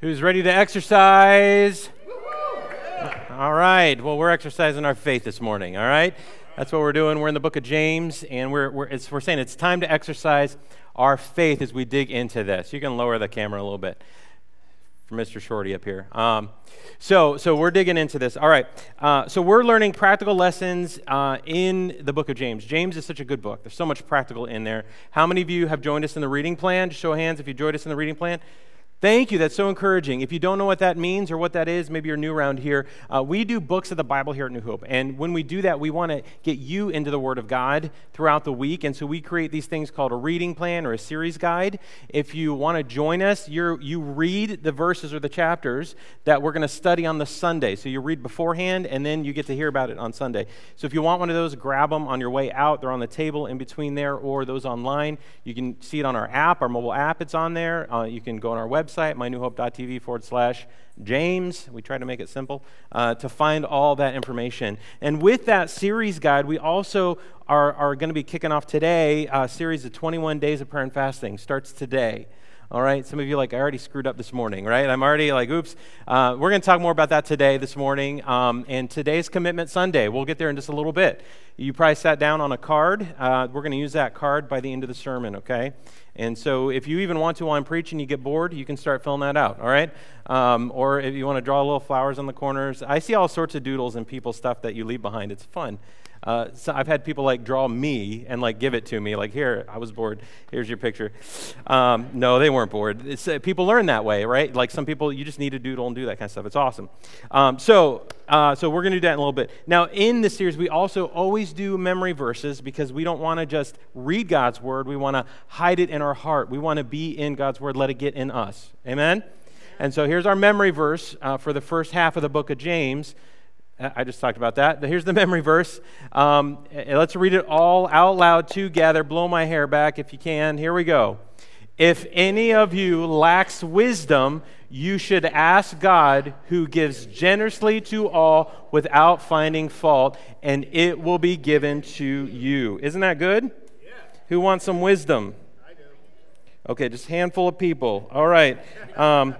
Who's ready to exercise? All right. Well, we're exercising our faith this morning, all right? That's what we're doing. We're in the book of James, and we're, we're, we're saying it's time to exercise our faith as we dig into this. You can lower the camera a little bit for Mr. Shorty up here. Um, so, so we're digging into this. All right. Uh, so we're learning practical lessons uh, in the book of James. James is such a good book. There's so much practical in there. How many of you have joined us in the reading plan? Just show hands if you joined us in the reading plan. Thank you. That's so encouraging. If you don't know what that means or what that is, maybe you're new around here. Uh, we do books of the Bible here at New Hope. And when we do that, we want to get you into the Word of God throughout the week. And so we create these things called a reading plan or a series guide. If you want to join us, you you read the verses or the chapters that we're going to study on the Sunday. So you read beforehand and then you get to hear about it on Sunday. So if you want one of those, grab them on your way out. They're on the table in between there or those online. You can see it on our app, our mobile app, it's on there. Uh, you can go on our website website, mynewhope.tv forward slash James. We try to make it simple uh, to find all that information. And with that series guide, we also are, are going to be kicking off today a series of 21 days of prayer and fasting. Starts today. All right, some of you like I already screwed up this morning, right? I'm already like, oops. Uh, we're going to talk more about that today, this morning, um, and today's Commitment Sunday. We'll get there in just a little bit. You probably sat down on a card. Uh, we're going to use that card by the end of the sermon, okay? And so, if you even want to, while I'm preaching, you get bored, you can start filling that out, all right? Um, or if you want to draw little flowers on the corners, I see all sorts of doodles and people stuff that you leave behind. It's fun. Uh, so I've had people like draw me and like give it to me, like here, I was bored. Here's your picture. Um, no, they weren't bored. Uh, people learn that way, right? Like some people, you just need to doodle and do that kind of stuff. It's awesome. Um, so, uh, so we're going to do that in a little bit. Now, in this series, we also always do memory verses because we don't want to just read God's word. We want to hide it in our heart. We want to be in God's word. Let it get in us. Amen. And so here's our memory verse uh, for the first half of the book of James. I just talked about that. Here's the memory verse. Um, let's read it all out loud together. Blow my hair back if you can. Here we go. If any of you lacks wisdom, you should ask God, who gives generously to all without finding fault, and it will be given to you. Isn't that good? Yeah. Who wants some wisdom? I do. Okay, just a handful of people. All right. Um,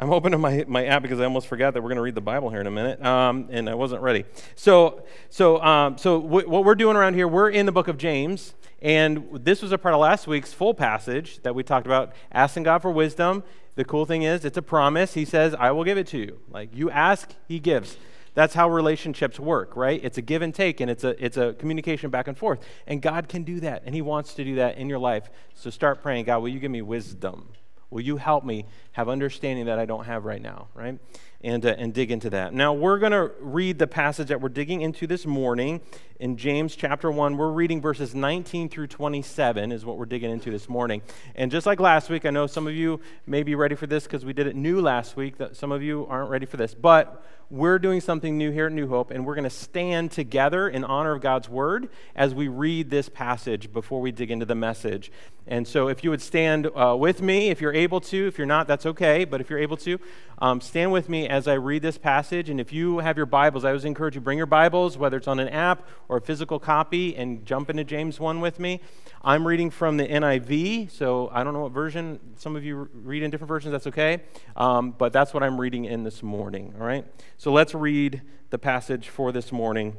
I'm opening my, my app because I almost forgot that we're going to read the Bible here in a minute, um, and I wasn't ready. So, so, um, so w- what we're doing around here, we're in the book of James, and this was a part of last week's full passage that we talked about asking God for wisdom. The cool thing is, it's a promise. He says, I will give it to you. Like, you ask, He gives. That's how relationships work, right? It's a give and take, and it's a, it's a communication back and forth. And God can do that, and He wants to do that in your life. So start praying, God, will you give me wisdom? Will you help me have understanding that I don't have right now, right? And, uh, and dig into that. Now, we're going to read the passage that we're digging into this morning in James chapter 1. We're reading verses 19 through 27, is what we're digging into this morning. And just like last week, I know some of you may be ready for this because we did it new last week, that some of you aren't ready for this. But we're doing something new here at New Hope, and we're going to stand together in honor of God's word as we read this passage before we dig into the message. And so, if you would stand uh, with me, if you're able to, if you're not, that's okay, but if you're able to, um, stand with me as I read this passage. And if you have your Bibles, I always encourage you bring your Bibles, whether it's on an app or a physical copy, and jump into James 1 with me. I'm reading from the NIV, so I don't know what version. Some of you read in different versions, that's okay. Um, but that's what I'm reading in this morning, all right? So let's read the passage for this morning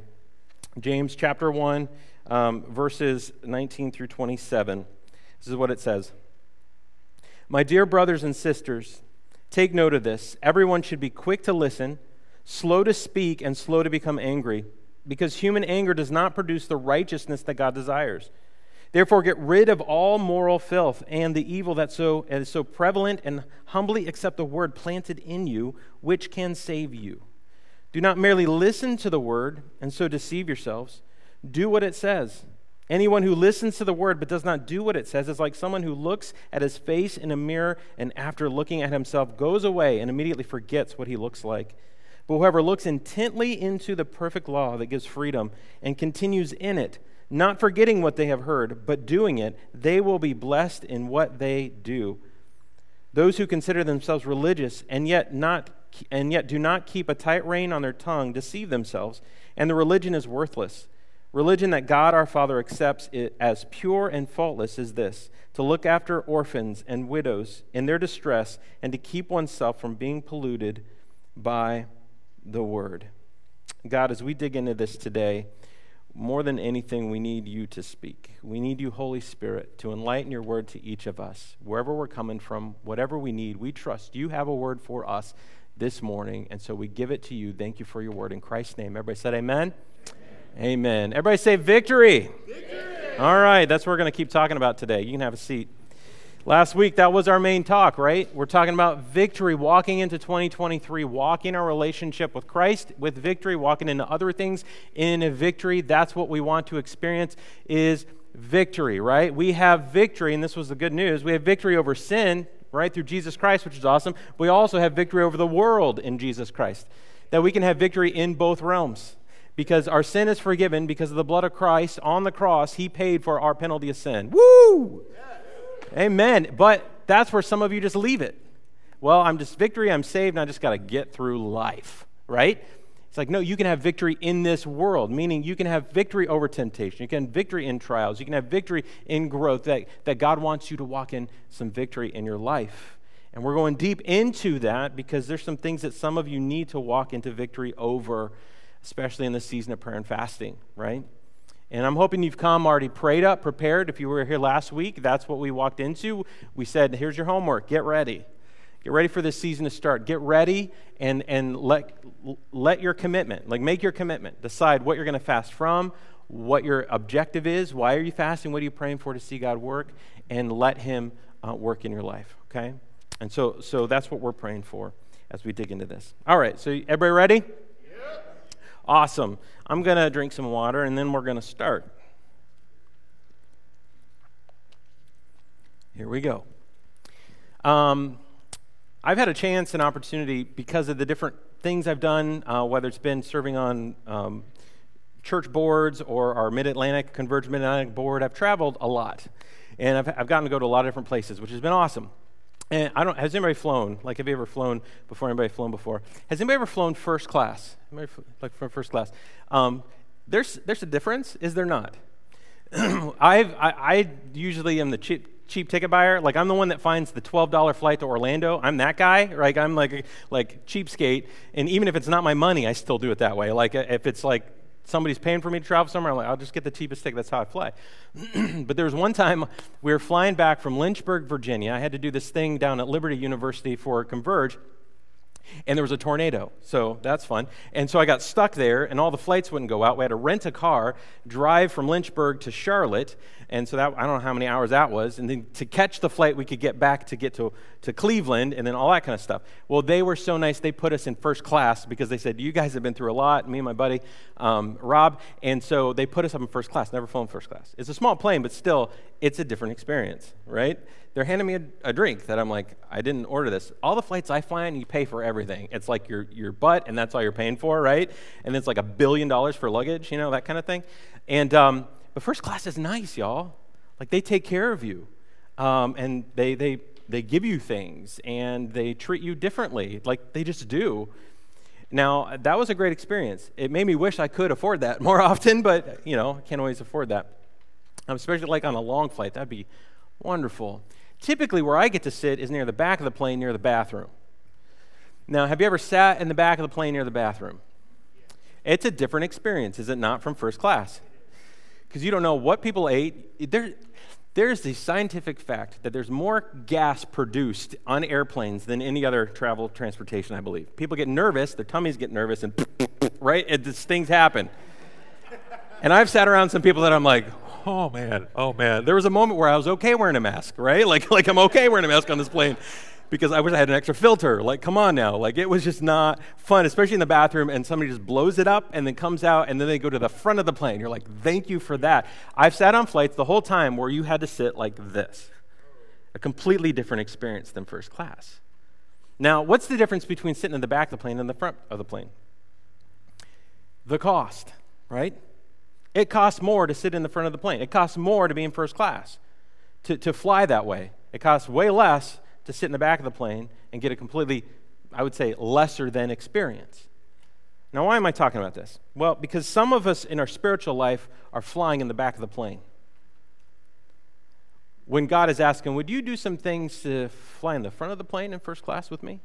James chapter 1, um, verses 19 through 27. This is what it says My dear brothers and sisters, take note of this. Everyone should be quick to listen, slow to speak, and slow to become angry, because human anger does not produce the righteousness that God desires. Therefore, get rid of all moral filth and the evil that so, is so prevalent, and humbly accept the word planted in you, which can save you. Do not merely listen to the word and so deceive yourselves. Do what it says. Anyone who listens to the word but does not do what it says is like someone who looks at his face in a mirror and after looking at himself goes away and immediately forgets what he looks like. But whoever looks intently into the perfect law that gives freedom and continues in it, not forgetting what they have heard, but doing it, they will be blessed in what they do. Those who consider themselves religious and yet not and yet do not keep a tight rein on their tongue deceive themselves, and the religion is worthless. Religion that God our Father accepts as pure and faultless is this to look after orphans and widows in their distress and to keep oneself from being polluted by the word. God, as we dig into this today, more than anything, we need you to speak. We need you, Holy Spirit, to enlighten your word to each of us. Wherever we're coming from, whatever we need, we trust you have a word for us this morning. And so we give it to you. Thank you for your word. In Christ's name, everybody said amen. Amen. Everybody say victory. victory. All right, that's what we're going to keep talking about today. You can have a seat. Last week, that was our main talk, right? We're talking about victory, walking into 2023, walking our relationship with Christ with victory, walking into other things in a victory. That's what we want to experience is victory, right? We have victory, and this was the good news. We have victory over sin, right, through Jesus Christ, which is awesome. We also have victory over the world in Jesus Christ. That we can have victory in both realms because our sin is forgiven because of the blood of Christ on the cross. He paid for our penalty of sin. Woo! Amen. But that's where some of you just leave it. Well, I'm just victory, I'm saved, and I just got to get through life, right? It's like, no, you can have victory in this world, meaning you can have victory over temptation. You can have victory in trials. You can have victory in growth, that, that God wants you to walk in some victory in your life. And we're going deep into that because there's some things that some of you need to walk into victory over especially in the season of prayer and fasting, right? And I'm hoping you've come already prayed up, prepared. If you were here last week, that's what we walked into. We said, here's your homework, get ready. Get ready for this season to start. Get ready and, and let, let your commitment, like make your commitment. Decide what you're going to fast from, what your objective is, why are you fasting, what are you praying for to see God work, and let Him uh, work in your life, okay? And so, so that's what we're praying for as we dig into this. All right, so everybody ready? Awesome. I'm going to drink some water and then we're going to start. Here we go. Um, I've had a chance and opportunity because of the different things I've done, uh, whether it's been serving on um, church boards or our Mid Atlantic Converge Mid Atlantic board. I've traveled a lot, and I've, I've gotten to go to a lot of different places, which has been awesome. And I don't. Has anybody flown? Like, have you ever flown before? Anybody flown before? Has anybody ever flown first class? Anybody, like from first class? Um, there's there's a difference. Is there not? I've I, I usually am the cheap cheap ticket buyer. Like I'm the one that finds the twelve dollar flight to Orlando. I'm that guy. Like I'm like like cheapskate. And even if it's not my money, I still do it that way. Like uh, if it's like somebody's paying for me to travel somewhere, I'm like, I'll just get the cheapest ticket. That's how I fly. but there was one time we were flying back from Lynchburg, Virginia. I had to do this thing down at Liberty University for Converge and there was a tornado. So that's fun. And so I got stuck there, and all the flights wouldn't go out. We had to rent a car, drive from Lynchburg to Charlotte, and so that I don't know how many hours that was. And then to catch the flight, we could get back to get to, to Cleveland, and then all that kind of stuff. Well, they were so nice. They put us in first class because they said you guys have been through a lot. Me and my buddy um, Rob, and so they put us up in first class. Never flown first class. It's a small plane, but still, it's a different experience, right? they're handing me a, a, drink that I'm like, I didn't order this. All the flights I fly on, you pay for everything. It's like your, your butt, and that's all you're paying for, right? And it's like a billion dollars for luggage, you know, that kind of thing. And, um, but first class is nice, y'all. Like, they take care of you. Um, and they, they, they give you things, and they treat you differently. Like, they just do. Now, that was a great experience. It made me wish I could afford that more often, but, you know, I can't always afford that. especially like on a long flight, that'd be wonderful. Typically, where I get to sit is near the back of the plane, near the bathroom. Now, have you ever sat in the back of the plane near the bathroom? It's a different experience, is it not, from first class? Because you don't know what people ate. There, there's the scientific fact that there's more gas produced on airplanes than any other travel transportation, I believe. People get nervous, their tummies get nervous, and right, it, these things happen. And I've sat around some people that I'm like, oh man, oh man. There was a moment where I was okay wearing a mask, right? Like, like I'm okay wearing a mask on this plane because I wish I had an extra filter. Like, come on now. Like, it was just not fun, especially in the bathroom, and somebody just blows it up and then comes out, and then they go to the front of the plane. You're like, thank you for that. I've sat on flights the whole time where you had to sit like this a completely different experience than first class. Now, what's the difference between sitting in the back of the plane and the front of the plane? The cost, right? It costs more to sit in the front of the plane. It costs more to be in first class, to, to fly that way. It costs way less to sit in the back of the plane and get a completely, I would say, lesser than experience. Now, why am I talking about this? Well, because some of us in our spiritual life are flying in the back of the plane. When God is asking, Would you do some things to fly in the front of the plane in first class with me?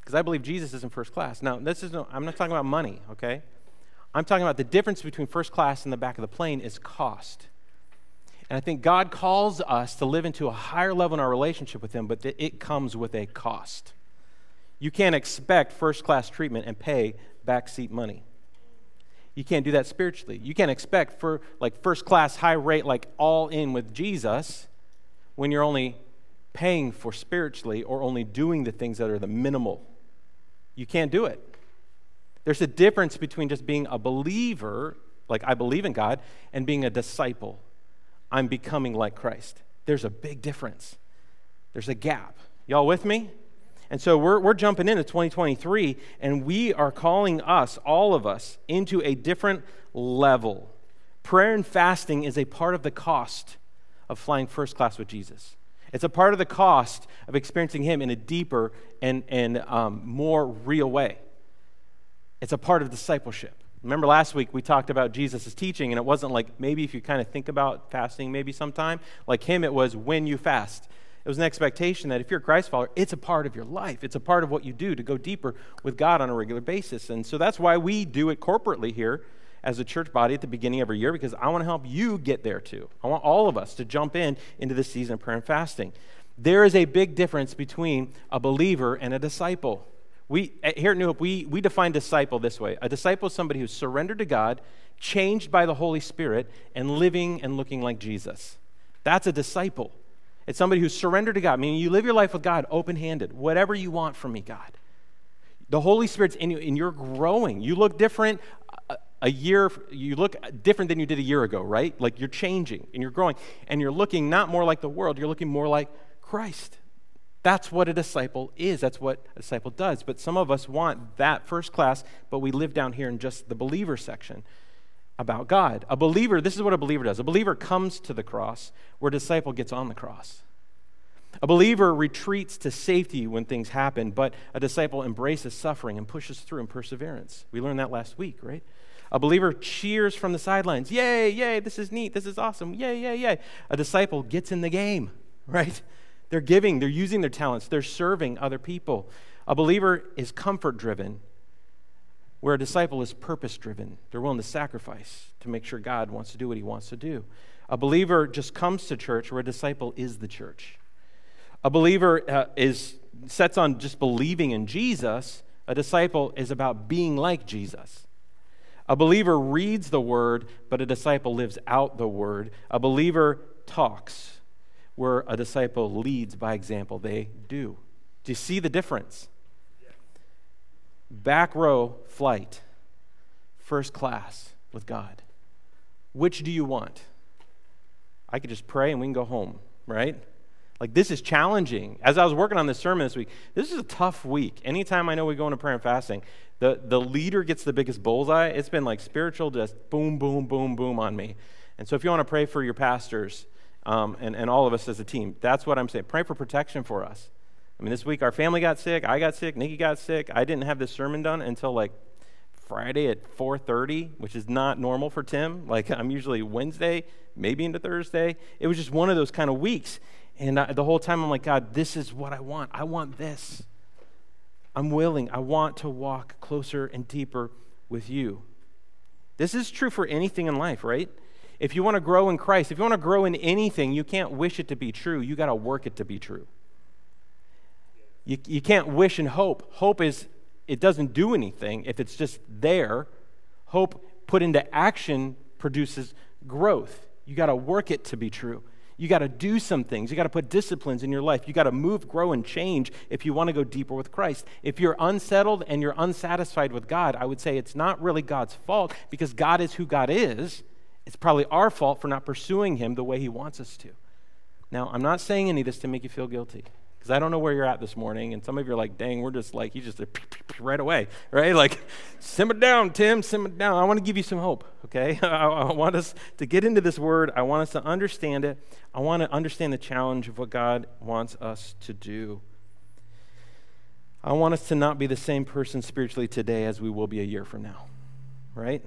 Because I believe Jesus is in first class. Now, this is no, I'm not talking about money, okay? I'm talking about the difference between first class and the back of the plane is cost. And I think God calls us to live into a higher level in our relationship with Him, but it comes with a cost. You can't expect first class treatment and pay backseat money. You can't do that spiritually. You can't expect for like first class high rate, like all in with Jesus, when you're only paying for spiritually or only doing the things that are the minimal. You can't do it. There's a difference between just being a believer, like I believe in God, and being a disciple. I'm becoming like Christ. There's a big difference. There's a gap. Y'all with me? And so we're, we're jumping into 2023, and we are calling us, all of us, into a different level. Prayer and fasting is a part of the cost of flying first class with Jesus. It's a part of the cost of experiencing Him in a deeper and, and um, more real way. It's a part of discipleship. Remember last week we talked about Jesus' teaching, and it wasn't like maybe if you kind of think about fasting maybe sometime, like him, it was when you fast. It was an expectation that if you're a Christ follower, it's a part of your life. It's a part of what you do to go deeper with God on a regular basis. And so that's why we do it corporately here as a church body at the beginning of every year, because I want to help you get there too. I want all of us to jump in into this season of prayer and fasting. There is a big difference between a believer and a disciple. We, here at New Hope, we, we define disciple this way a disciple is somebody who's surrendered to God, changed by the Holy Spirit, and living and looking like Jesus. That's a disciple. It's somebody who's surrendered to God, meaning you live your life with God open handed. Whatever you want from me, God. The Holy Spirit's in you, and you're growing. You look different a, a year, you look different than you did a year ago, right? Like you're changing and you're growing, and you're looking not more like the world, you're looking more like Christ. That's what a disciple is. That's what a disciple does. But some of us want that first class, but we live down here in just the believer section about God. A believer, this is what a believer does. A believer comes to the cross where a disciple gets on the cross. A believer retreats to safety when things happen, but a disciple embraces suffering and pushes through in perseverance. We learned that last week, right? A believer cheers from the sidelines. Yay, yay, this is neat, this is awesome. Yay, yay, yay. A disciple gets in the game, right? They're giving, they're using their talents, they're serving other people. A believer is comfort driven, where a disciple is purpose driven. They're willing to sacrifice to make sure God wants to do what he wants to do. A believer just comes to church, where a disciple is the church. A believer uh, is sets on just believing in Jesus. A disciple is about being like Jesus. A believer reads the word, but a disciple lives out the word. A believer talks, where a disciple leads by example, they do. Do you see the difference? Back row flight, first class with God. Which do you want? I could just pray and we can go home, right? Like, this is challenging. As I was working on this sermon this week, this is a tough week. Anytime I know we go into prayer and fasting, the, the leader gets the biggest bullseye. It's been like spiritual, just boom, boom, boom, boom on me. And so, if you want to pray for your pastors, um, and, and all of us as a team. That's what I'm saying. Pray for protection for us. I mean, this week our family got sick. I got sick. Nikki got sick. I didn't have this sermon done until like Friday at 4:30, which is not normal for Tim. Like I'm usually Wednesday, maybe into Thursday. It was just one of those kind of weeks, and I, the whole time I'm like, God, this is what I want. I want this. I'm willing. I want to walk closer and deeper with you. This is true for anything in life, right? If you want to grow in Christ, if you want to grow in anything, you can't wish it to be true. You got to work it to be true. You, you can't wish and hope. Hope is, it doesn't do anything if it's just there. Hope put into action produces growth. You got to work it to be true. You got to do some things. You got to put disciplines in your life. You got to move, grow, and change if you want to go deeper with Christ. If you're unsettled and you're unsatisfied with God, I would say it's not really God's fault because God is who God is. It's probably our fault for not pursuing Him the way He wants us to. Now, I'm not saying any of this to make you feel guilty because I don't know where you're at this morning, and some of you are like, dang, we're just like, you just right away, right? Like, simmer down, Tim, simmer down. I want to give you some hope, okay? I, I want us to get into this word. I want us to understand it. I want to understand the challenge of what God wants us to do. I want us to not be the same person spiritually today as we will be a year from now, right?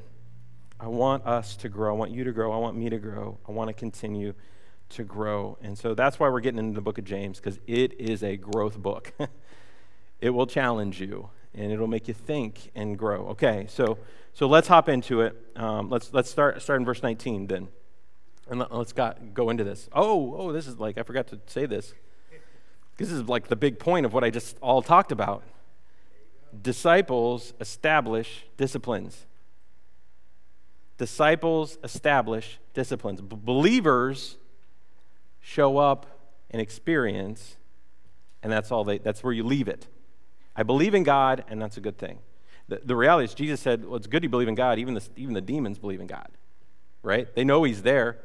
I want us to grow. I want you to grow. I want me to grow. I want to continue to grow. And so that's why we're getting into the book of James, because it is a growth book. it will challenge you and it'll make you think and grow. Okay, so so let's hop into it. Um, let's let's start start in verse 19 then, and let, us got, go into this. Oh oh, this is like I forgot to say this. This is like the big point of what I just all talked about. Disciples establish disciplines disciples establish disciplines. B- believers show up and experience, and that's all they, that's where you leave it. I believe in God, and that's a good thing. The, the reality is, Jesus said, well, it's good you believe in God. Even the, even the demons believe in God, right? They know He's there.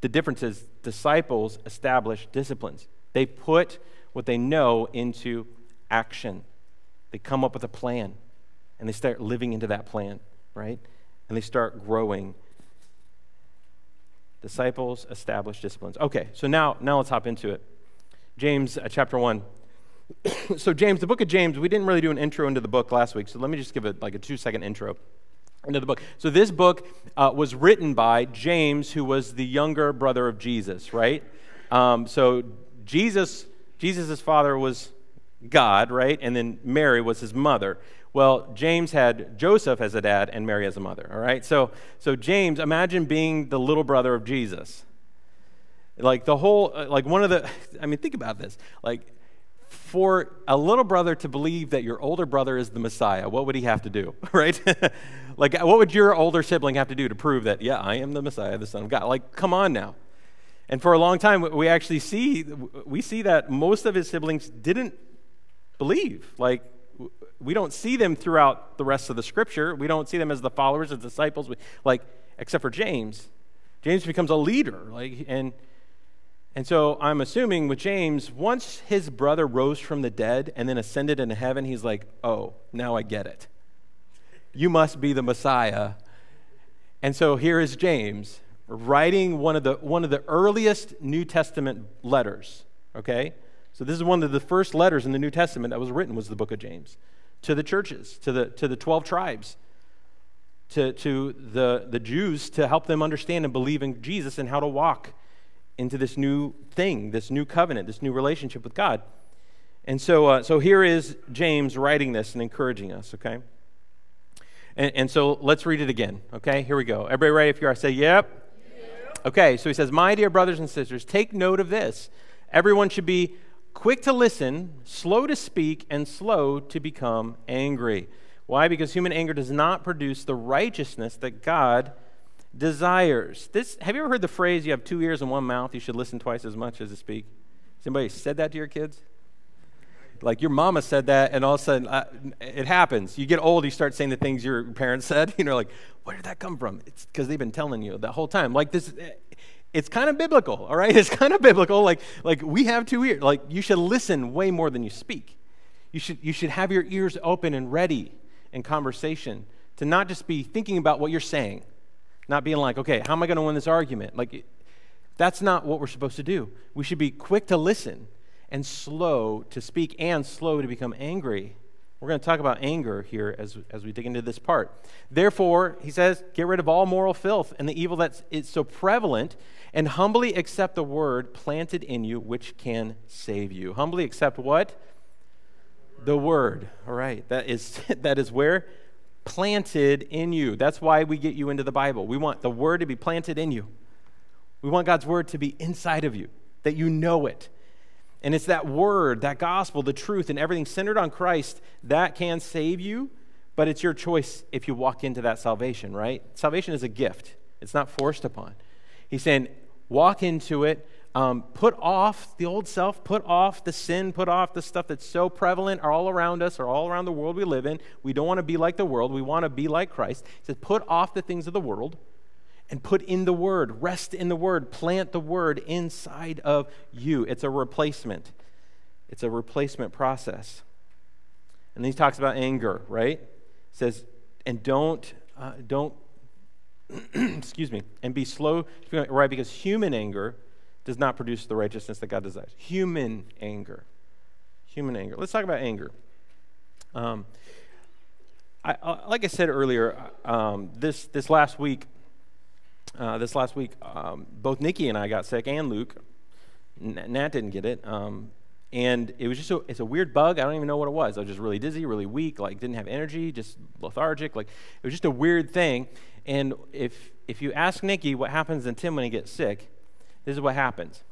The difference is disciples establish disciplines. They put what they know into action. They come up with a plan, and they start living into that plan, right? And they start growing. Disciples establish disciplines. Okay, so now, now let's hop into it. James uh, chapter 1. so, James, the book of James, we didn't really do an intro into the book last week, so let me just give it like a two second intro into the book. So, this book uh, was written by James, who was the younger brother of Jesus, right? Um, so, Jesus, Jesus' father was God, right? And then Mary was his mother. Well, James had Joseph as a dad and Mary as a mother, all right? So, so James, imagine being the little brother of Jesus. Like the whole, uh, like one of the, I mean, think about this. Like, for a little brother to believe that your older brother is the Messiah, what would he have to do, right? like, what would your older sibling have to do to prove that, yeah, I am the Messiah, the Son of God? Like, come on now. And for a long time, we actually see, we see that most of his siblings didn't believe. Like, we don't see them throughout the rest of the scripture. We don't see them as the followers, as disciples, like, except for James. James becomes a leader. Like, and, and so I'm assuming with James, once his brother rose from the dead and then ascended into heaven, he's like, oh, now I get it. You must be the Messiah. And so here is James writing one of the, one of the earliest New Testament letters, okay? So this is one of the first letters in the New Testament that was written was the book of James to the churches, to the, to the 12 tribes, to, to the, the Jews to help them understand and believe in Jesus and how to walk into this new thing, this new covenant, this new relationship with God. And so, uh, so here is James writing this and encouraging us, okay? And, and so let's read it again, okay? Here we go. Everybody ready? If you are, say, yep. yep. Okay, so he says, My dear brothers and sisters, take note of this. Everyone should be quick to listen, slow to speak, and slow to become angry. Why? Because human anger does not produce the righteousness that God desires. This, have you ever heard the phrase, you have two ears and one mouth, you should listen twice as much as to speak? Has anybody said that to your kids? Like your mama said that, and all of a sudden uh, it happens. You get old, you start saying the things your parents said. You know, like, where did that come from? It's because they've been telling you the whole time. Like this, it's kind of biblical, all right? It's kind of biblical. Like, like we have two ears. Like you should listen way more than you speak. You should, you should have your ears open and ready in conversation to not just be thinking about what you're saying, not being like, okay, how am I going to win this argument? Like, that's not what we're supposed to do. We should be quick to listen and slow to speak and slow to become angry we're going to talk about anger here as, as we dig into this part. Therefore, he says, get rid of all moral filth and the evil that is so prevalent, and humbly accept the word planted in you, which can save you. Humbly accept what? The word. All right. That is, that is where? Planted in you. That's why we get you into the Bible. We want the word to be planted in you. We want God's word to be inside of you, that you know it and it's that word, that gospel, the truth, and everything centered on Christ that can save you, but it's your choice if you walk into that salvation, right? Salvation is a gift, it's not forced upon. He's saying, walk into it. Um, put off the old self, put off the sin, put off the stuff that's so prevalent all around us or all around the world we live in. We don't want to be like the world. We want to be like Christ. He says, put off the things of the world and put in the word, rest in the word, plant the word inside of you. It's a replacement. It's a replacement process. And then he talks about anger, right? He says, and don't, uh, don't, excuse me, and be slow, right? Because human anger does not produce the righteousness that God desires. Human anger. Human anger. Let's talk about anger. Um, I, uh, like I said earlier, um, this this last week, uh, this last week, um, both Nikki and I got sick, and Luke. N- Nat didn't get it, um, and it was just a, it's a weird bug. I don't even know what it was. I was just really dizzy, really weak, like didn't have energy, just lethargic. Like it was just a weird thing. And if if you ask Nikki what happens in Tim when he gets sick, this is what happens.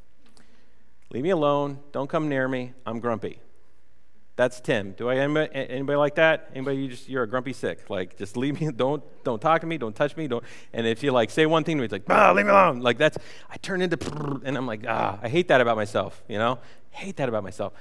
Leave me alone. Don't come near me. I'm grumpy. That's Tim. Do I anybody, anybody like that? Anybody you just you're a grumpy sick. Like just leave me. Don't don't talk to me. Don't touch me. Don't. And if you like say one thing to me, it's like ah, leave me alone. Like that's I turn into and I'm like ah, I hate that about myself. You know, hate that about myself.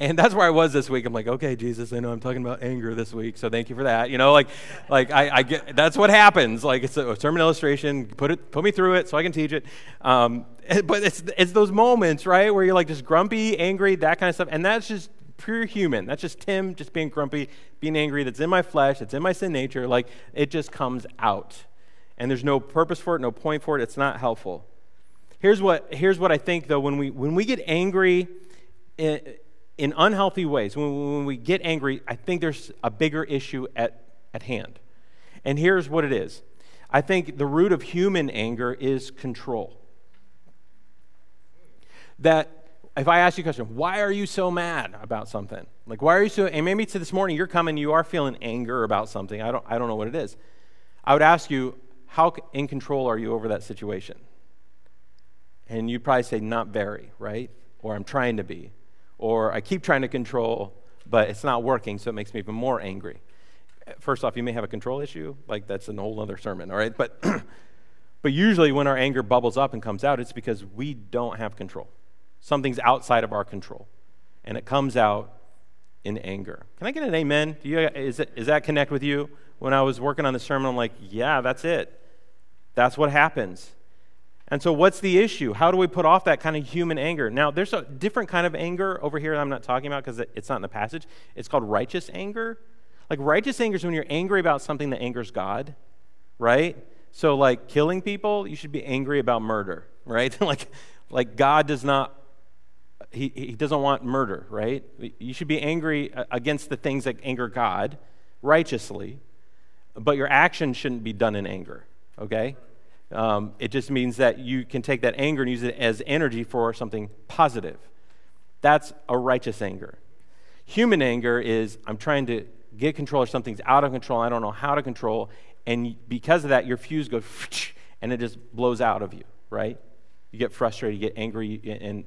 And that's where I was this week. I'm like, okay, Jesus, I know I'm talking about anger this week, so thank you for that. You know, like, like I, I get that's what happens. Like it's a, a, sermon illustration. Put it, put me through it so I can teach it. Um, but it's it's those moments, right, where you're like just grumpy, angry, that kind of stuff, and that's just pure human. That's just Tim just being grumpy, being angry. That's in my flesh. It's in my sin nature. Like it just comes out, and there's no purpose for it, no point for it. It's not helpful. Here's what here's what I think though. When we when we get angry. In, in unhealthy ways, when, when we get angry, I think there's a bigger issue at, at hand. And here's what it is I think the root of human anger is control. That if I ask you a question, why are you so mad about something? Like, why are you so, and maybe to this morning you're coming, you are feeling anger about something. I don't, I don't know what it is. I would ask you, how in control are you over that situation? And you'd probably say, not very, right? Or I'm trying to be. Or I keep trying to control, but it's not working, so it makes me even more angry. First off, you may have a control issue. Like, that's an whole other sermon, all right? But, but usually when our anger bubbles up and comes out, it's because we don't have control. Something's outside of our control, and it comes out in anger. Can I get an amen? Do you, is, it, is that connect with you? When I was working on the sermon, I'm like, yeah, that's it. That's what happens. And so, what's the issue? How do we put off that kind of human anger? Now, there's a different kind of anger over here that I'm not talking about because it's not in the passage. It's called righteous anger. Like, righteous anger is when you're angry about something that angers God, right? So, like killing people, you should be angry about murder, right? like, like God does not he, he doesn't want murder, right? You should be angry against the things that anger God righteously, but your action shouldn't be done in anger, okay? Um, it just means that you can take that anger and use it as energy for something positive. That's a righteous anger. Human anger is I'm trying to get control of something's out of control, I don't know how to control, and because of that, your fuse goes and it just blows out of you, right? You get frustrated, you get angry, and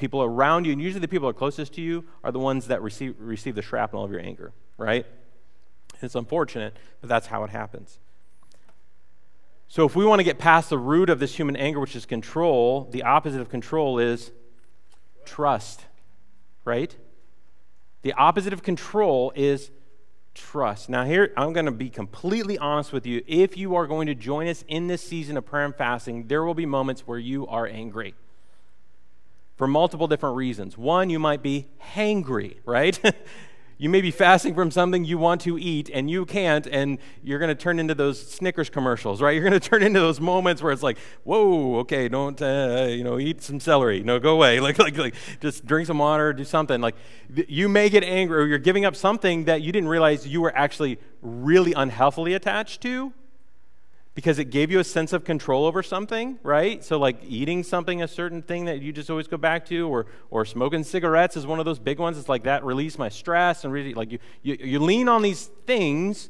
people around you, and usually the people that are closest to you, are the ones that receive, receive the shrapnel of your anger, right? It's unfortunate, but that's how it happens. So, if we want to get past the root of this human anger, which is control, the opposite of control is trust, right? The opposite of control is trust. Now, here, I'm going to be completely honest with you. If you are going to join us in this season of prayer and fasting, there will be moments where you are angry for multiple different reasons. One, you might be hangry, right? you may be fasting from something you want to eat and you can't, and you're going to turn into those Snickers commercials, right? You're going to turn into those moments where it's like, whoa, okay, don't, uh, you know, eat some celery. No, go away. Like, like, like, just drink some water, do something. Like, you may get angry or you're giving up something that you didn't realize you were actually really unhealthily attached to because it gave you a sense of control over something, right? So, like eating something, a certain thing that you just always go back to, or, or smoking cigarettes is one of those big ones. It's like that release my stress, and really, like you, you, you lean on these things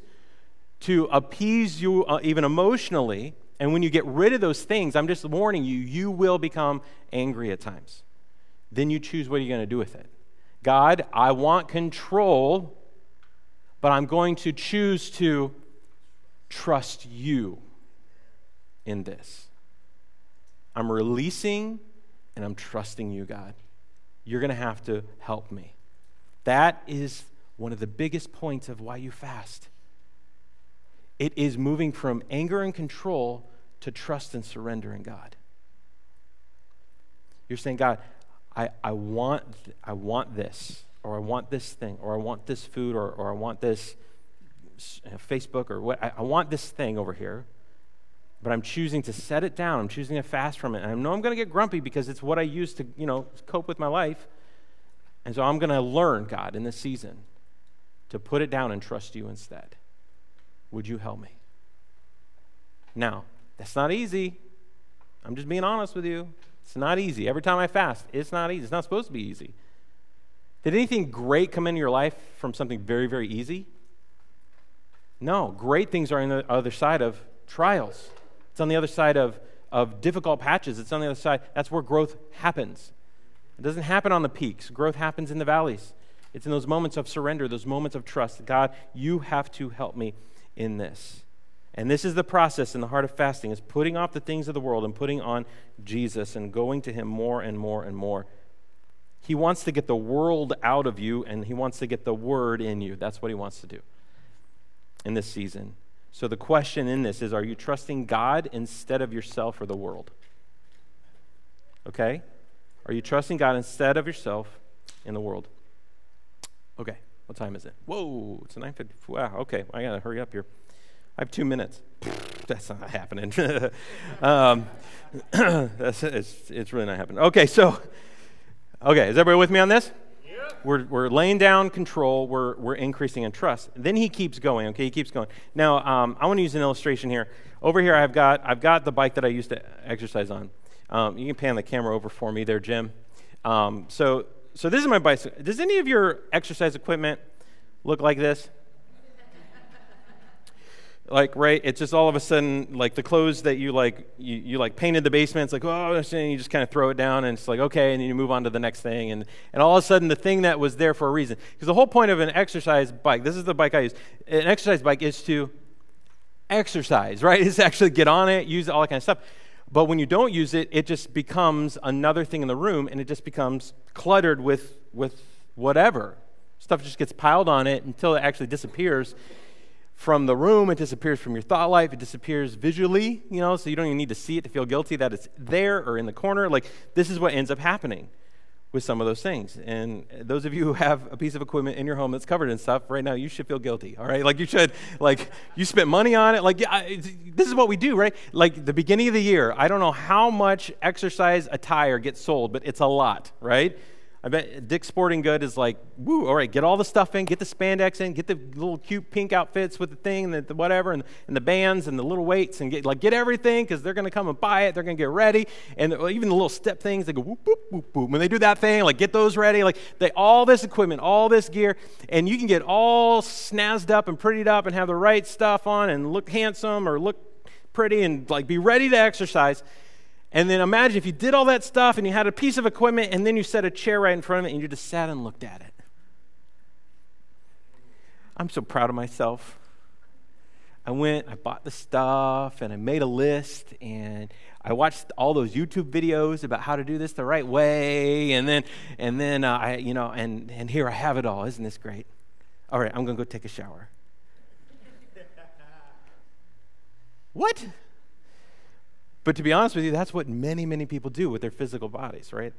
to appease you uh, even emotionally. And when you get rid of those things, I'm just warning you, you will become angry at times. Then you choose what you're you going to do with it. God, I want control, but I'm going to choose to trust you in this. I'm releasing and I'm trusting you, God. You're going to have to help me. That is one of the biggest points of why you fast. It is moving from anger and control to trust and surrender in God. You're saying, God, I, I, want, I want this, or I want this thing, or I want this food, or, or I want this Facebook, or what. I, I want this thing over here but I'm choosing to set it down. I'm choosing to fast from it. And I know I'm going to get grumpy because it's what I use to, you know, cope with my life. And so I'm going to learn, God, in this season to put it down and trust you instead. Would you help me? Now, that's not easy. I'm just being honest with you. It's not easy. Every time I fast, it's not easy. It's not supposed to be easy. Did anything great come into your life from something very, very easy? No. Great things are on the other side of trials, it's on the other side of, of difficult patches, it's on the other side. That's where growth happens. It doesn't happen on the peaks, growth happens in the valleys. It's in those moments of surrender, those moments of trust. God, you have to help me in this. And this is the process in the heart of fasting is putting off the things of the world and putting on Jesus and going to him more and more and more. He wants to get the world out of you and he wants to get the word in you. That's what he wants to do in this season. So the question in this is are you trusting God instead of yourself or the world? Okay? Are you trusting God instead of yourself in the world? Okay. What time is it? Whoa, it's 9:50. Wow. Okay, I got to hurry up here. I have 2 minutes. That's not happening. um, that's, it's, it's really not happening. Okay, so Okay, is everybody with me on this? We're, we're laying down control, we're, we're increasing in trust. Then he keeps going, okay? He keeps going. Now, um, I want to use an illustration here. Over here, I've got, I've got the bike that I used to exercise on. Um, you can pan the camera over for me there, Jim. Um, so, so this is my bicycle. Does any of your exercise equipment look like this? Like right it's just all of a sudden like the clothes that you like you, you like painted the basement it's like oh and you just kind of throw it down and it's like okay and then you move on to the next thing and, and all of a sudden the thing that was there for a reason. Because the whole point of an exercise bike this is the bike i use an exercise bike is to exercise right? Is actually get on it use it, all that kind of stuff. But when you don't use it it just becomes another thing in the room and it just becomes cluttered with with whatever. Stuff just gets piled on it until it actually disappears from the room, it disappears from your thought life, it disappears visually, you know, so you don't even need to see it to feel guilty that it's there or in the corner. Like, this is what ends up happening with some of those things. And those of you who have a piece of equipment in your home that's covered in stuff right now, you should feel guilty, all right? Like, you should, like, you spent money on it. Like, yeah, this is what we do, right? Like, the beginning of the year, I don't know how much exercise attire gets sold, but it's a lot, right? I bet Dick's Sporting Good is like, woo, all right, get all the stuff in, get the spandex in, get the little cute pink outfits with the thing and the, the whatever, and, and, the bands and the little weights, and get like get everything because they're going to come and buy it. They're going to get ready, and even the little step things, they go whoop whoop whoop whoop. When they do that thing, like get those ready, like they all this equipment, all this gear, and you can get all snazzed up and prettied up and have the right stuff on and look handsome or look pretty and like be ready to exercise. And then imagine if you did all that stuff and you had a piece of equipment and then you set a chair right in front of it and you just sat and looked at it. I'm so proud of myself. I went, I bought the stuff, and I made a list, and I watched all those YouTube videos about how to do this the right way, and then, and then uh, I, you know, and and here I have it all. Isn't this great? All right, I'm gonna go take a shower. what? But to be honest with you, that's what many, many people do with their physical bodies, right?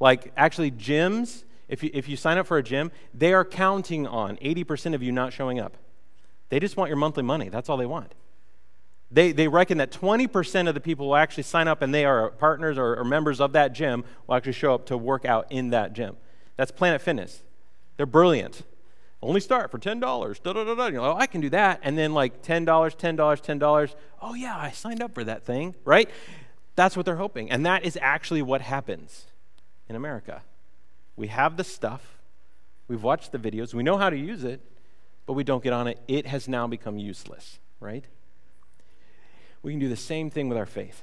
Like, actually, gyms, if you, if you sign up for a gym, they are counting on 80% of you not showing up. They just want your monthly money. That's all they want. They, they reckon that 20% of the people will actually sign up and they are partners or, or members of that gym will actually show up to work out in that gym. That's Planet Fitness. They're brilliant only start for $10. Da, da, da, da. You're like, oh, I can do that. And then like $10, $10, $10. Oh, yeah, I signed up for that thing, right? That's what they're hoping. And that is actually what happens in America. We have the stuff, we've watched the videos, we know how to use it, but we don't get on it. It has now become useless, right? We can do the same thing with our faith.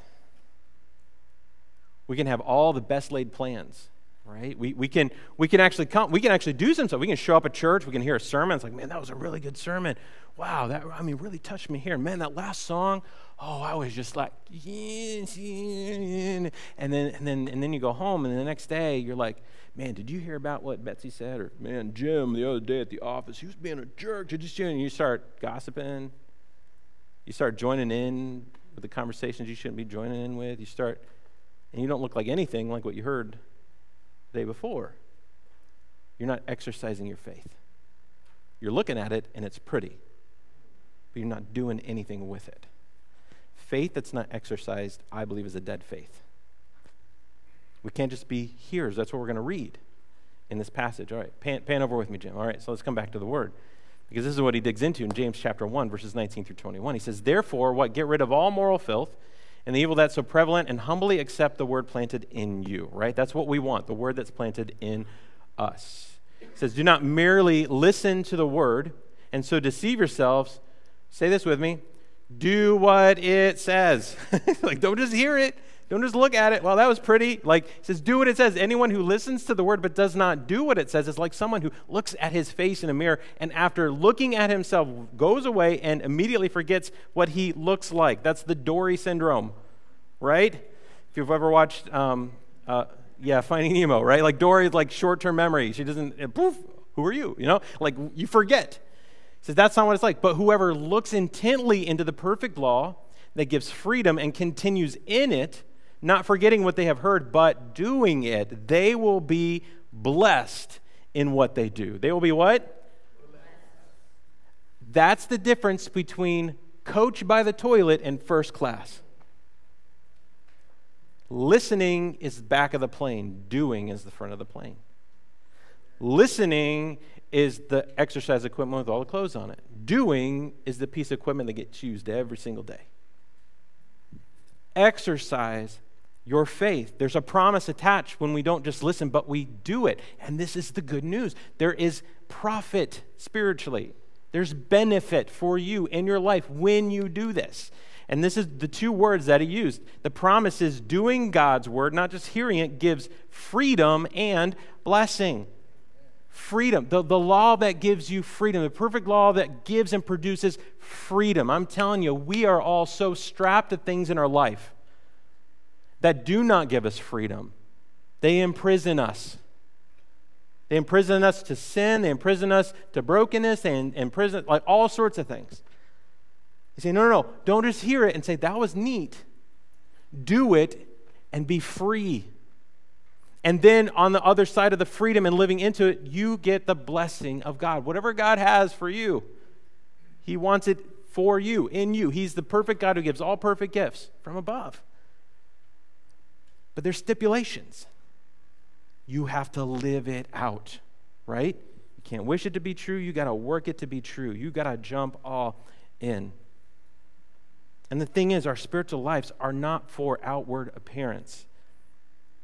We can have all the best laid plans right? We, we, can, we can actually come, we can actually do some stuff. We can show up at church, we can hear a sermon. It's like, man, that was a really good sermon. Wow, that, I mean, really touched me here. Man, that last song, oh, I was just like, and then, and then, and then you go home, and the next day you're like, man, did you hear about what Betsy said? Or, man, Jim, the other day at the office, he was being a jerk. Did you And you start gossiping. You start joining in with the conversations you shouldn't be joining in with. You start, and you don't look like anything like what you heard the day before. You're not exercising your faith. You're looking at it and it's pretty, but you're not doing anything with it. Faith that's not exercised, I believe, is a dead faith. We can't just be hearers. That's what we're going to read in this passage. All right, pan, pan over with me, Jim. All right, so let's come back to the word. Because this is what he digs into in James chapter 1, verses 19 through 21. He says, Therefore, what? Get rid of all moral filth and the evil that's so prevalent, and humbly accept the word planted in you, right? That's what we want, the word that's planted in us. He says, Do not merely listen to the word and so deceive yourselves. Say this with me do what it says. like, don't just hear it. Don't just look at it. Well, that was pretty. Like, he says, do what it says. Anyone who listens to the word but does not do what it says is like someone who looks at his face in a mirror and after looking at himself goes away and immediately forgets what he looks like. That's the Dory syndrome, right? If you've ever watched, um, uh, yeah, Finding Nemo, right? Like Dory's like short term memory. She doesn't, uh, poof, who are you? You know, like you forget. He says, that's not what it's like. But whoever looks intently into the perfect law that gives freedom and continues in it, not forgetting what they have heard, but doing it, they will be blessed in what they do. They will be what? That's the difference between coach by the toilet and first class. Listening is back of the plane, doing is the front of the plane. Listening is the exercise equipment with all the clothes on it. Doing is the piece of equipment that gets used every single day. Exercise your faith. There's a promise attached when we don't just listen, but we do it. And this is the good news. There is profit spiritually, there's benefit for you in your life when you do this. And this is the two words that he used. The promise is doing God's word, not just hearing it, gives freedom and blessing. Freedom, the, the law that gives you freedom, the perfect law that gives and produces freedom. I'm telling you, we are all so strapped to things in our life that do not give us freedom. They imprison us. They imprison us to sin, they imprison us to brokenness, and imprison like all sorts of things. You say, no, no, no, don't just hear it and say, that was neat. Do it and be free. And then on the other side of the freedom and living into it, you get the blessing of God. Whatever God has for you, He wants it for you, in you. He's the perfect God who gives all perfect gifts from above. But there's stipulations. You have to live it out, right? You can't wish it to be true. You got to work it to be true. You got to jump all in. And the thing is, our spiritual lives are not for outward appearance.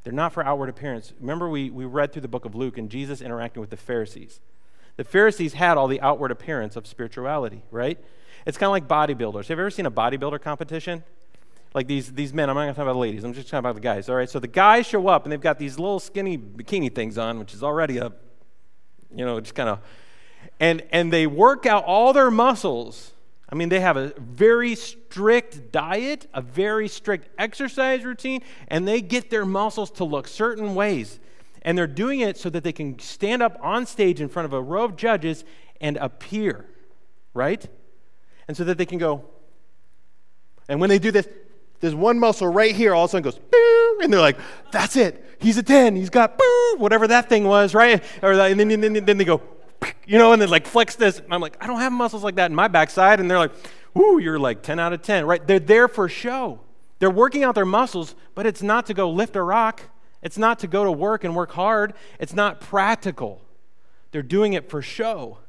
They're not for outward appearance. Remember, we, we read through the book of Luke and Jesus interacting with the Pharisees. The Pharisees had all the outward appearance of spirituality, right? It's kind of like bodybuilders. Have you ever seen a bodybuilder competition? Like these, these men, I'm not going to talk about the ladies, I'm just talking about the guys, all right? So the guys show up and they've got these little skinny bikini things on, which is already a, you know, just kind of, and, and they work out all their muscles. I mean, they have a very strict diet, a very strict exercise routine, and they get their muscles to look certain ways. And they're doing it so that they can stand up on stage in front of a row of judges and appear, right? And so that they can go, and when they do this, there's one muscle right here, all of a sudden goes, Boo! and they're like, that's it. He's a 10. He's got, boo, whatever that thing was, right? Or, and then, then, then they go, you know, and then like flex this. I'm like, I don't have muscles like that in my backside. And they're like, ooh, you're like 10 out of 10, right? They're there for show. They're working out their muscles, but it's not to go lift a rock. It's not to go to work and work hard. It's not practical. They're doing it for show.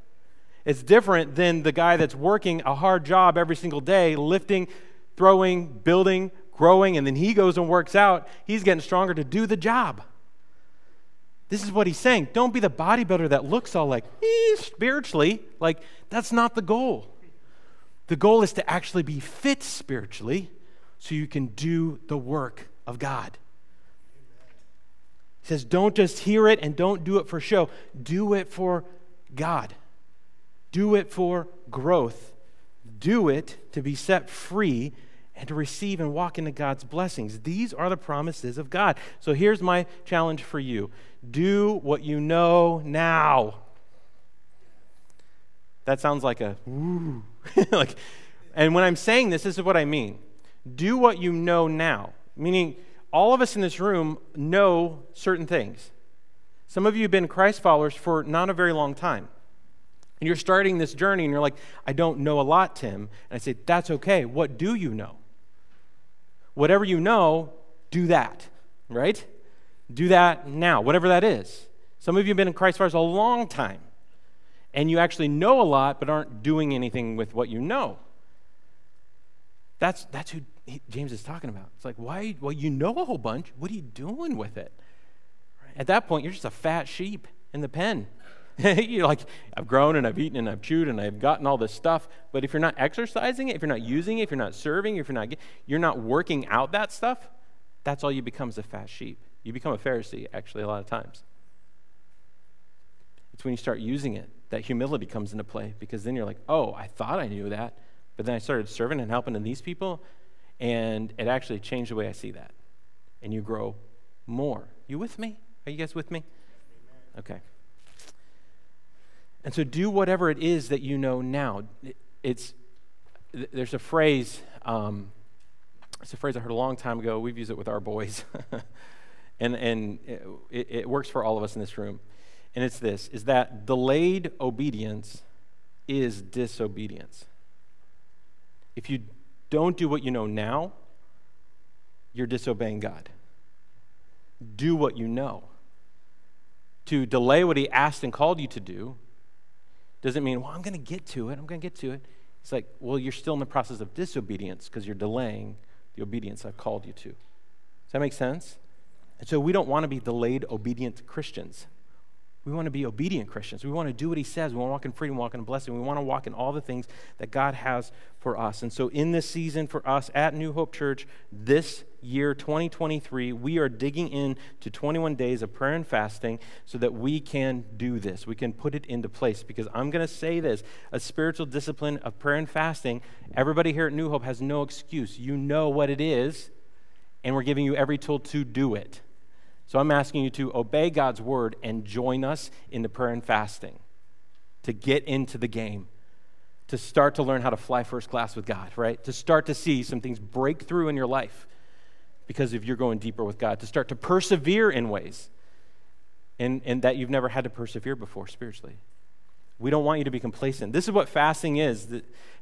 It's different than the guy that's working a hard job every single day, lifting throwing, building, growing, and then he goes and works out, he's getting stronger to do the job. This is what he's saying. Don't be the bodybuilder that looks all like, eh, spiritually. Like, that's not the goal. The goal is to actually be fit spiritually so you can do the work of God. He says, don't just hear it and don't do it for show, do it for God. Do it for growth. Do it to be set free and to receive and walk into God's blessings. These are the promises of God. So here's my challenge for you do what you know now. That sounds like a like, and when I'm saying this, this is what I mean. Do what you know now. Meaning, all of us in this room know certain things. Some of you have been Christ followers for not a very long time. And you're starting this journey and you're like, I don't know a lot, Tim. And I say, That's okay. What do you know? Whatever you know, do that, right? Do that now, whatever that is. Some of you have been in Christ for a long time. and you actually know a lot but aren't doing anything with what you know. That's, that's who he, James is talking about. It's like, why? Well, you know a whole bunch. What are you doing with it? At that point, you're just a fat sheep in the pen. you're like, I've grown and I've eaten and I've chewed and I've gotten all this stuff. But if you're not exercising it, if you're not using it, if you're not serving, if you're not, you're not working out that stuff, that's all you become is a fat sheep. You become a Pharisee, actually, a lot of times. It's when you start using it that humility comes into play because then you're like, oh, I thought I knew that. But then I started serving and helping to these people, and it actually changed the way I see that. And you grow more. You with me? Are you guys with me? Okay. And so do whatever it is that you know now. It's there's a phrase. Um, it's a phrase I heard a long time ago. We've used it with our boys, and and it, it works for all of us in this room. And it's this: is that delayed obedience is disobedience. If you don't do what you know now, you're disobeying God. Do what you know. To delay what He asked and called you to do doesn't mean, well, I'm going to get to it. I'm going to get to it. It's like, well, you're still in the process of disobedience because you're delaying the obedience I've called you to. Does that make sense? And so we don't want to be delayed obedient Christians. We want to be obedient Christians. We want to do what he says. We want to walk in freedom, walk in blessing. We want to walk in all the things that God has for us. And so, in this season for us at New Hope Church, this year, 2023, we are digging into 21 days of prayer and fasting so that we can do this. We can put it into place. Because I'm going to say this a spiritual discipline of prayer and fasting, everybody here at New Hope has no excuse. You know what it is, and we're giving you every tool to do it. So I'm asking you to obey God's word and join us in the prayer and fasting, to get into the game, to start to learn how to fly first class with God, right? To start to see some things break through in your life because if you're going deeper with God, to start to persevere in ways and, and that you've never had to persevere before spiritually. We don't want you to be complacent. This is what fasting is.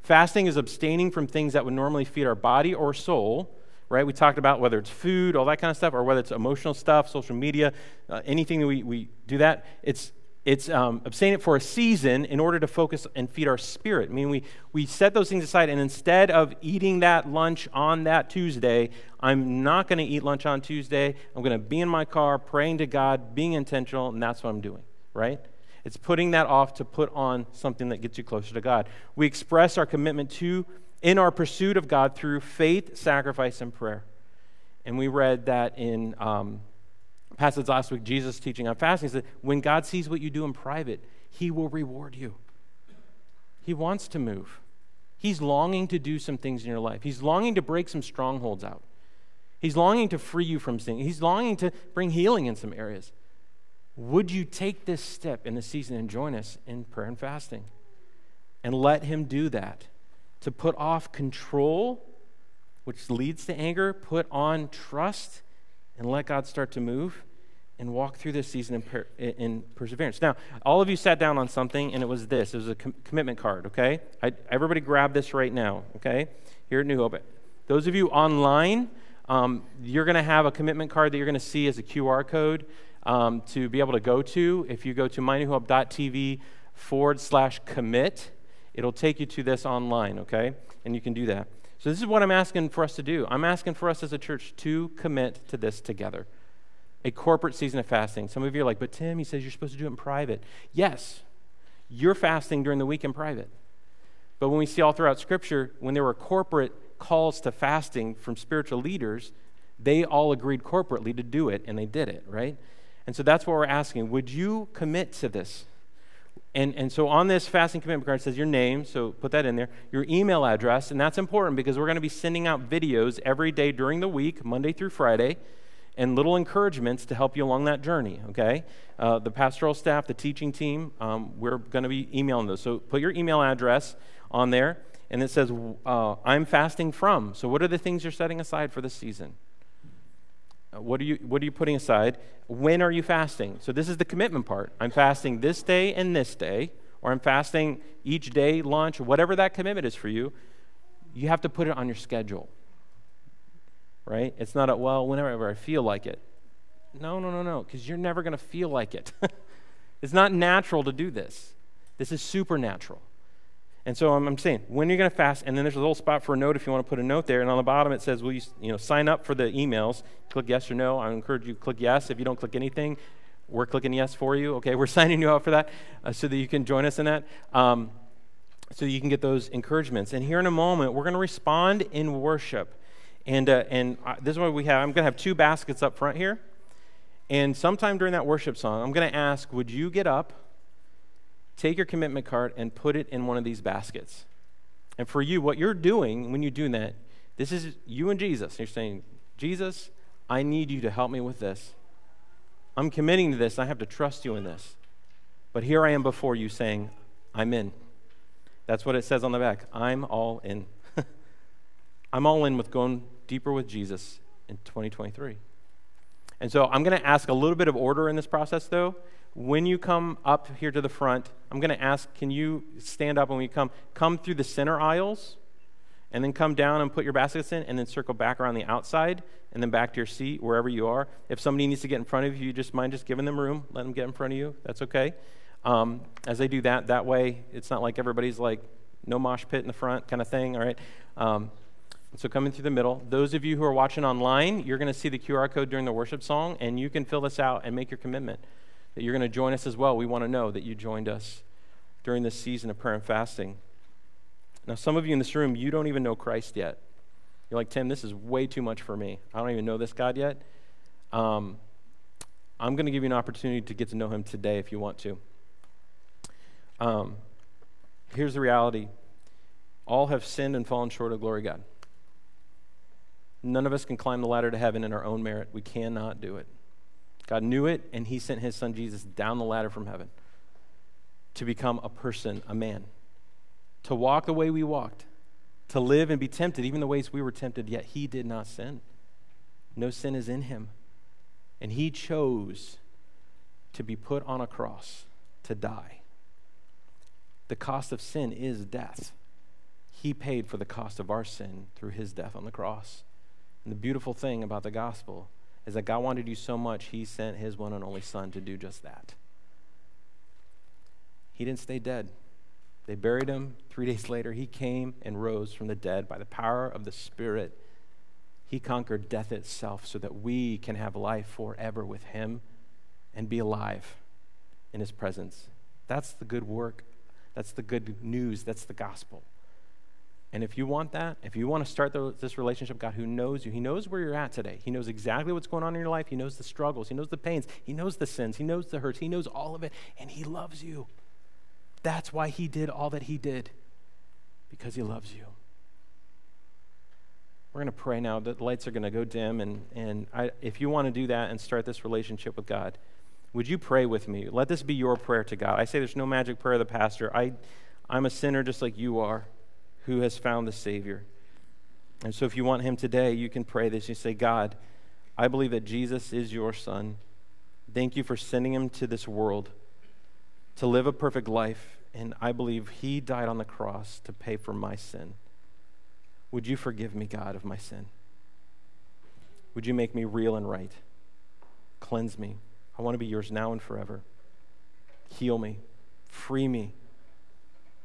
Fasting is abstaining from things that would normally feed our body or soul right? We talked about whether it's food, all that kind of stuff, or whether it's emotional stuff, social media, uh, anything that we, we do that. It's, it's um, abstaining for a season in order to focus and feed our spirit. I mean, we, we set those things aside, and instead of eating that lunch on that Tuesday, I'm not going to eat lunch on Tuesday. I'm going to be in my car praying to God, being intentional, and that's what I'm doing, right? It's putting that off to put on something that gets you closer to God. We express our commitment to in our pursuit of God through faith, sacrifice, and prayer. And we read that in um, passage last week, Jesus teaching on fasting He said, when God sees what you do in private, he will reward you. He wants to move. He's longing to do some things in your life. He's longing to break some strongholds out. He's longing to free you from sin. He's longing to bring healing in some areas. Would you take this step in the season and join us in prayer and fasting? And let Him do that to put off control, which leads to anger, put on trust, and let God start to move and walk through this season in, per, in, perseverance. Now, all of you sat down on something, and it was this. It was a com- commitment card, okay? I, everybody grab this right now, okay? Here at New Hope. Those of you online, um, you're going to have a commitment card that you're going to see as a QR code um, to be able to go to. If you go to mynewhope.tv forward slash commit, It'll take you to this online, okay? And you can do that. So, this is what I'm asking for us to do. I'm asking for us as a church to commit to this together a corporate season of fasting. Some of you are like, but Tim, he says you're supposed to do it in private. Yes, you're fasting during the week in private. But when we see all throughout Scripture, when there were corporate calls to fasting from spiritual leaders, they all agreed corporately to do it, and they did it, right? And so that's what we're asking. Would you commit to this? And, and so on this fasting commitment card it says your name, so put that in there, your email address, and that's important because we're going to be sending out videos every day during the week, Monday through Friday, and little encouragements to help you along that journey, okay? Uh, the pastoral staff, the teaching team, um, we're going to be emailing those. So put your email address on there, and it says, uh, I'm fasting from. So what are the things you're setting aside for this season? Uh, what are you what are you putting aside? When are you fasting? So this is the commitment part. I'm fasting this day and this day or i'm fasting each day lunch whatever that commitment is for you. You have to put it on your schedule. Right? It's not a well whenever i feel like it. No no no no because you're never going to feel like it. It's not natural to do this. This is supernatural. And so I'm, I'm saying, when are you're going to fast, and then there's a little spot for a note if you want to put a note there. And on the bottom it says, will you, you know, sign up for the emails? Click yes or no. I encourage you to click yes. If you don't click anything, we're clicking yes for you. Okay, we're signing you up for that uh, so that you can join us in that. Um, so you can get those encouragements. And here in a moment, we're going to respond in worship. And, uh, and this is what we have. I'm going to have two baskets up front here. And sometime during that worship song, I'm going to ask, would you get up? Take your commitment card and put it in one of these baskets. And for you, what you're doing when you're doing that, this is you and Jesus. You're saying, Jesus, I need you to help me with this. I'm committing to this. I have to trust you in this. But here I am before you saying, I'm in. That's what it says on the back. I'm all in. I'm all in with going deeper with Jesus in 2023. And so I'm going to ask a little bit of order in this process, though, when you come up here to the front, I'm going to ask, can you stand up when we come? Come through the center aisles, and then come down and put your baskets in, and then circle back around the outside, and then back to your seat, wherever you are. If somebody needs to get in front of you, you just mind just giving them room, let them get in front of you. That's okay. Um, as they do that, that way, it's not like everybody's like, no mosh pit in the front kind of thing, all right? Um, so coming through the middle. Those of you who are watching online, you're going to see the QR code during the worship song, and you can fill this out and make your commitment that you're going to join us as well. We want to know that you joined us during this season of prayer and fasting. Now, some of you in this room, you don't even know Christ yet. You're like, Tim, this is way too much for me. I don't even know this God yet. Um, I'm going to give you an opportunity to get to know him today if you want to. Um, here's the reality all have sinned and fallen short of glory God. None of us can climb the ladder to heaven in our own merit. We cannot do it. God knew it, and He sent His Son Jesus down the ladder from heaven to become a person, a man, to walk the way we walked, to live and be tempted, even the ways we were tempted, yet He did not sin. No sin is in Him. And He chose to be put on a cross to die. The cost of sin is death. He paid for the cost of our sin through His death on the cross. And the beautiful thing about the gospel is that God wanted you so much, He sent His one and only Son to do just that. He didn't stay dead. They buried him. Three days later, he came and rose from the dead by the power of the Spirit. He conquered death itself so that we can have life forever with him and be alive in his presence. That's the good work. That's the good news. That's the gospel. And if you want that, if you want to start the, this relationship, God who knows you, He knows where you're at today. He knows exactly what's going on in your life. He knows the struggles. He knows the pains. He knows the sins. He knows the hurts. He knows all of it. And He loves you. That's why He did all that He did, because He loves you. We're going to pray now. The lights are going to go dim. And, and I, if you want to do that and start this relationship with God, would you pray with me? Let this be your prayer to God. I say there's no magic prayer of the pastor. I, I'm a sinner just like you are who has found the Savior. And so, if you want Him today, you can pray this. You say, God, I believe that Jesus is your Son. Thank you for sending Him to this world to live a perfect life. And I believe He died on the cross to pay for my sin. Would you forgive me, God, of my sin? Would you make me real and right? Cleanse me. I want to be yours now and forever. Heal me. Free me.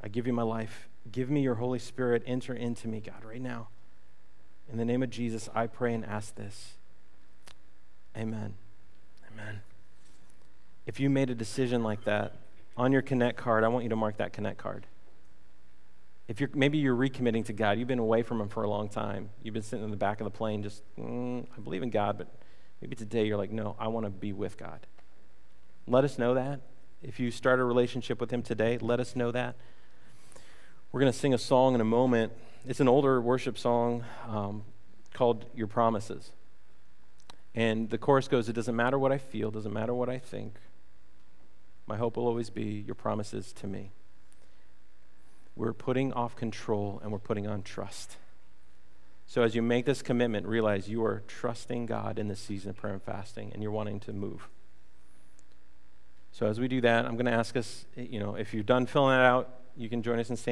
I give you my life. Give me your Holy Spirit. Enter into me, God, right now. In the name of Jesus, I pray and ask this. Amen. Amen. If you made a decision like that on your Connect card, I want you to mark that Connect card. If you're maybe you're recommitting to God, you've been away from Him for a long time. You've been sitting in the back of the plane, just mm, I believe in God, but maybe today you're like, no, I want to be with God. Let us know that. If you start a relationship with Him today, let us know that. We're going to sing a song in a moment. It's an older worship song um, called Your Promises. And the chorus goes, It doesn't matter what I feel, doesn't matter what I think. My hope will always be your promises to me. We're putting off control and we're putting on trust. So as you make this commitment, realize you are trusting God in this season of prayer and fasting and you're wanting to move. So as we do that, I'm going to ask us, you know, if you're done filling that out, you can join us in standing.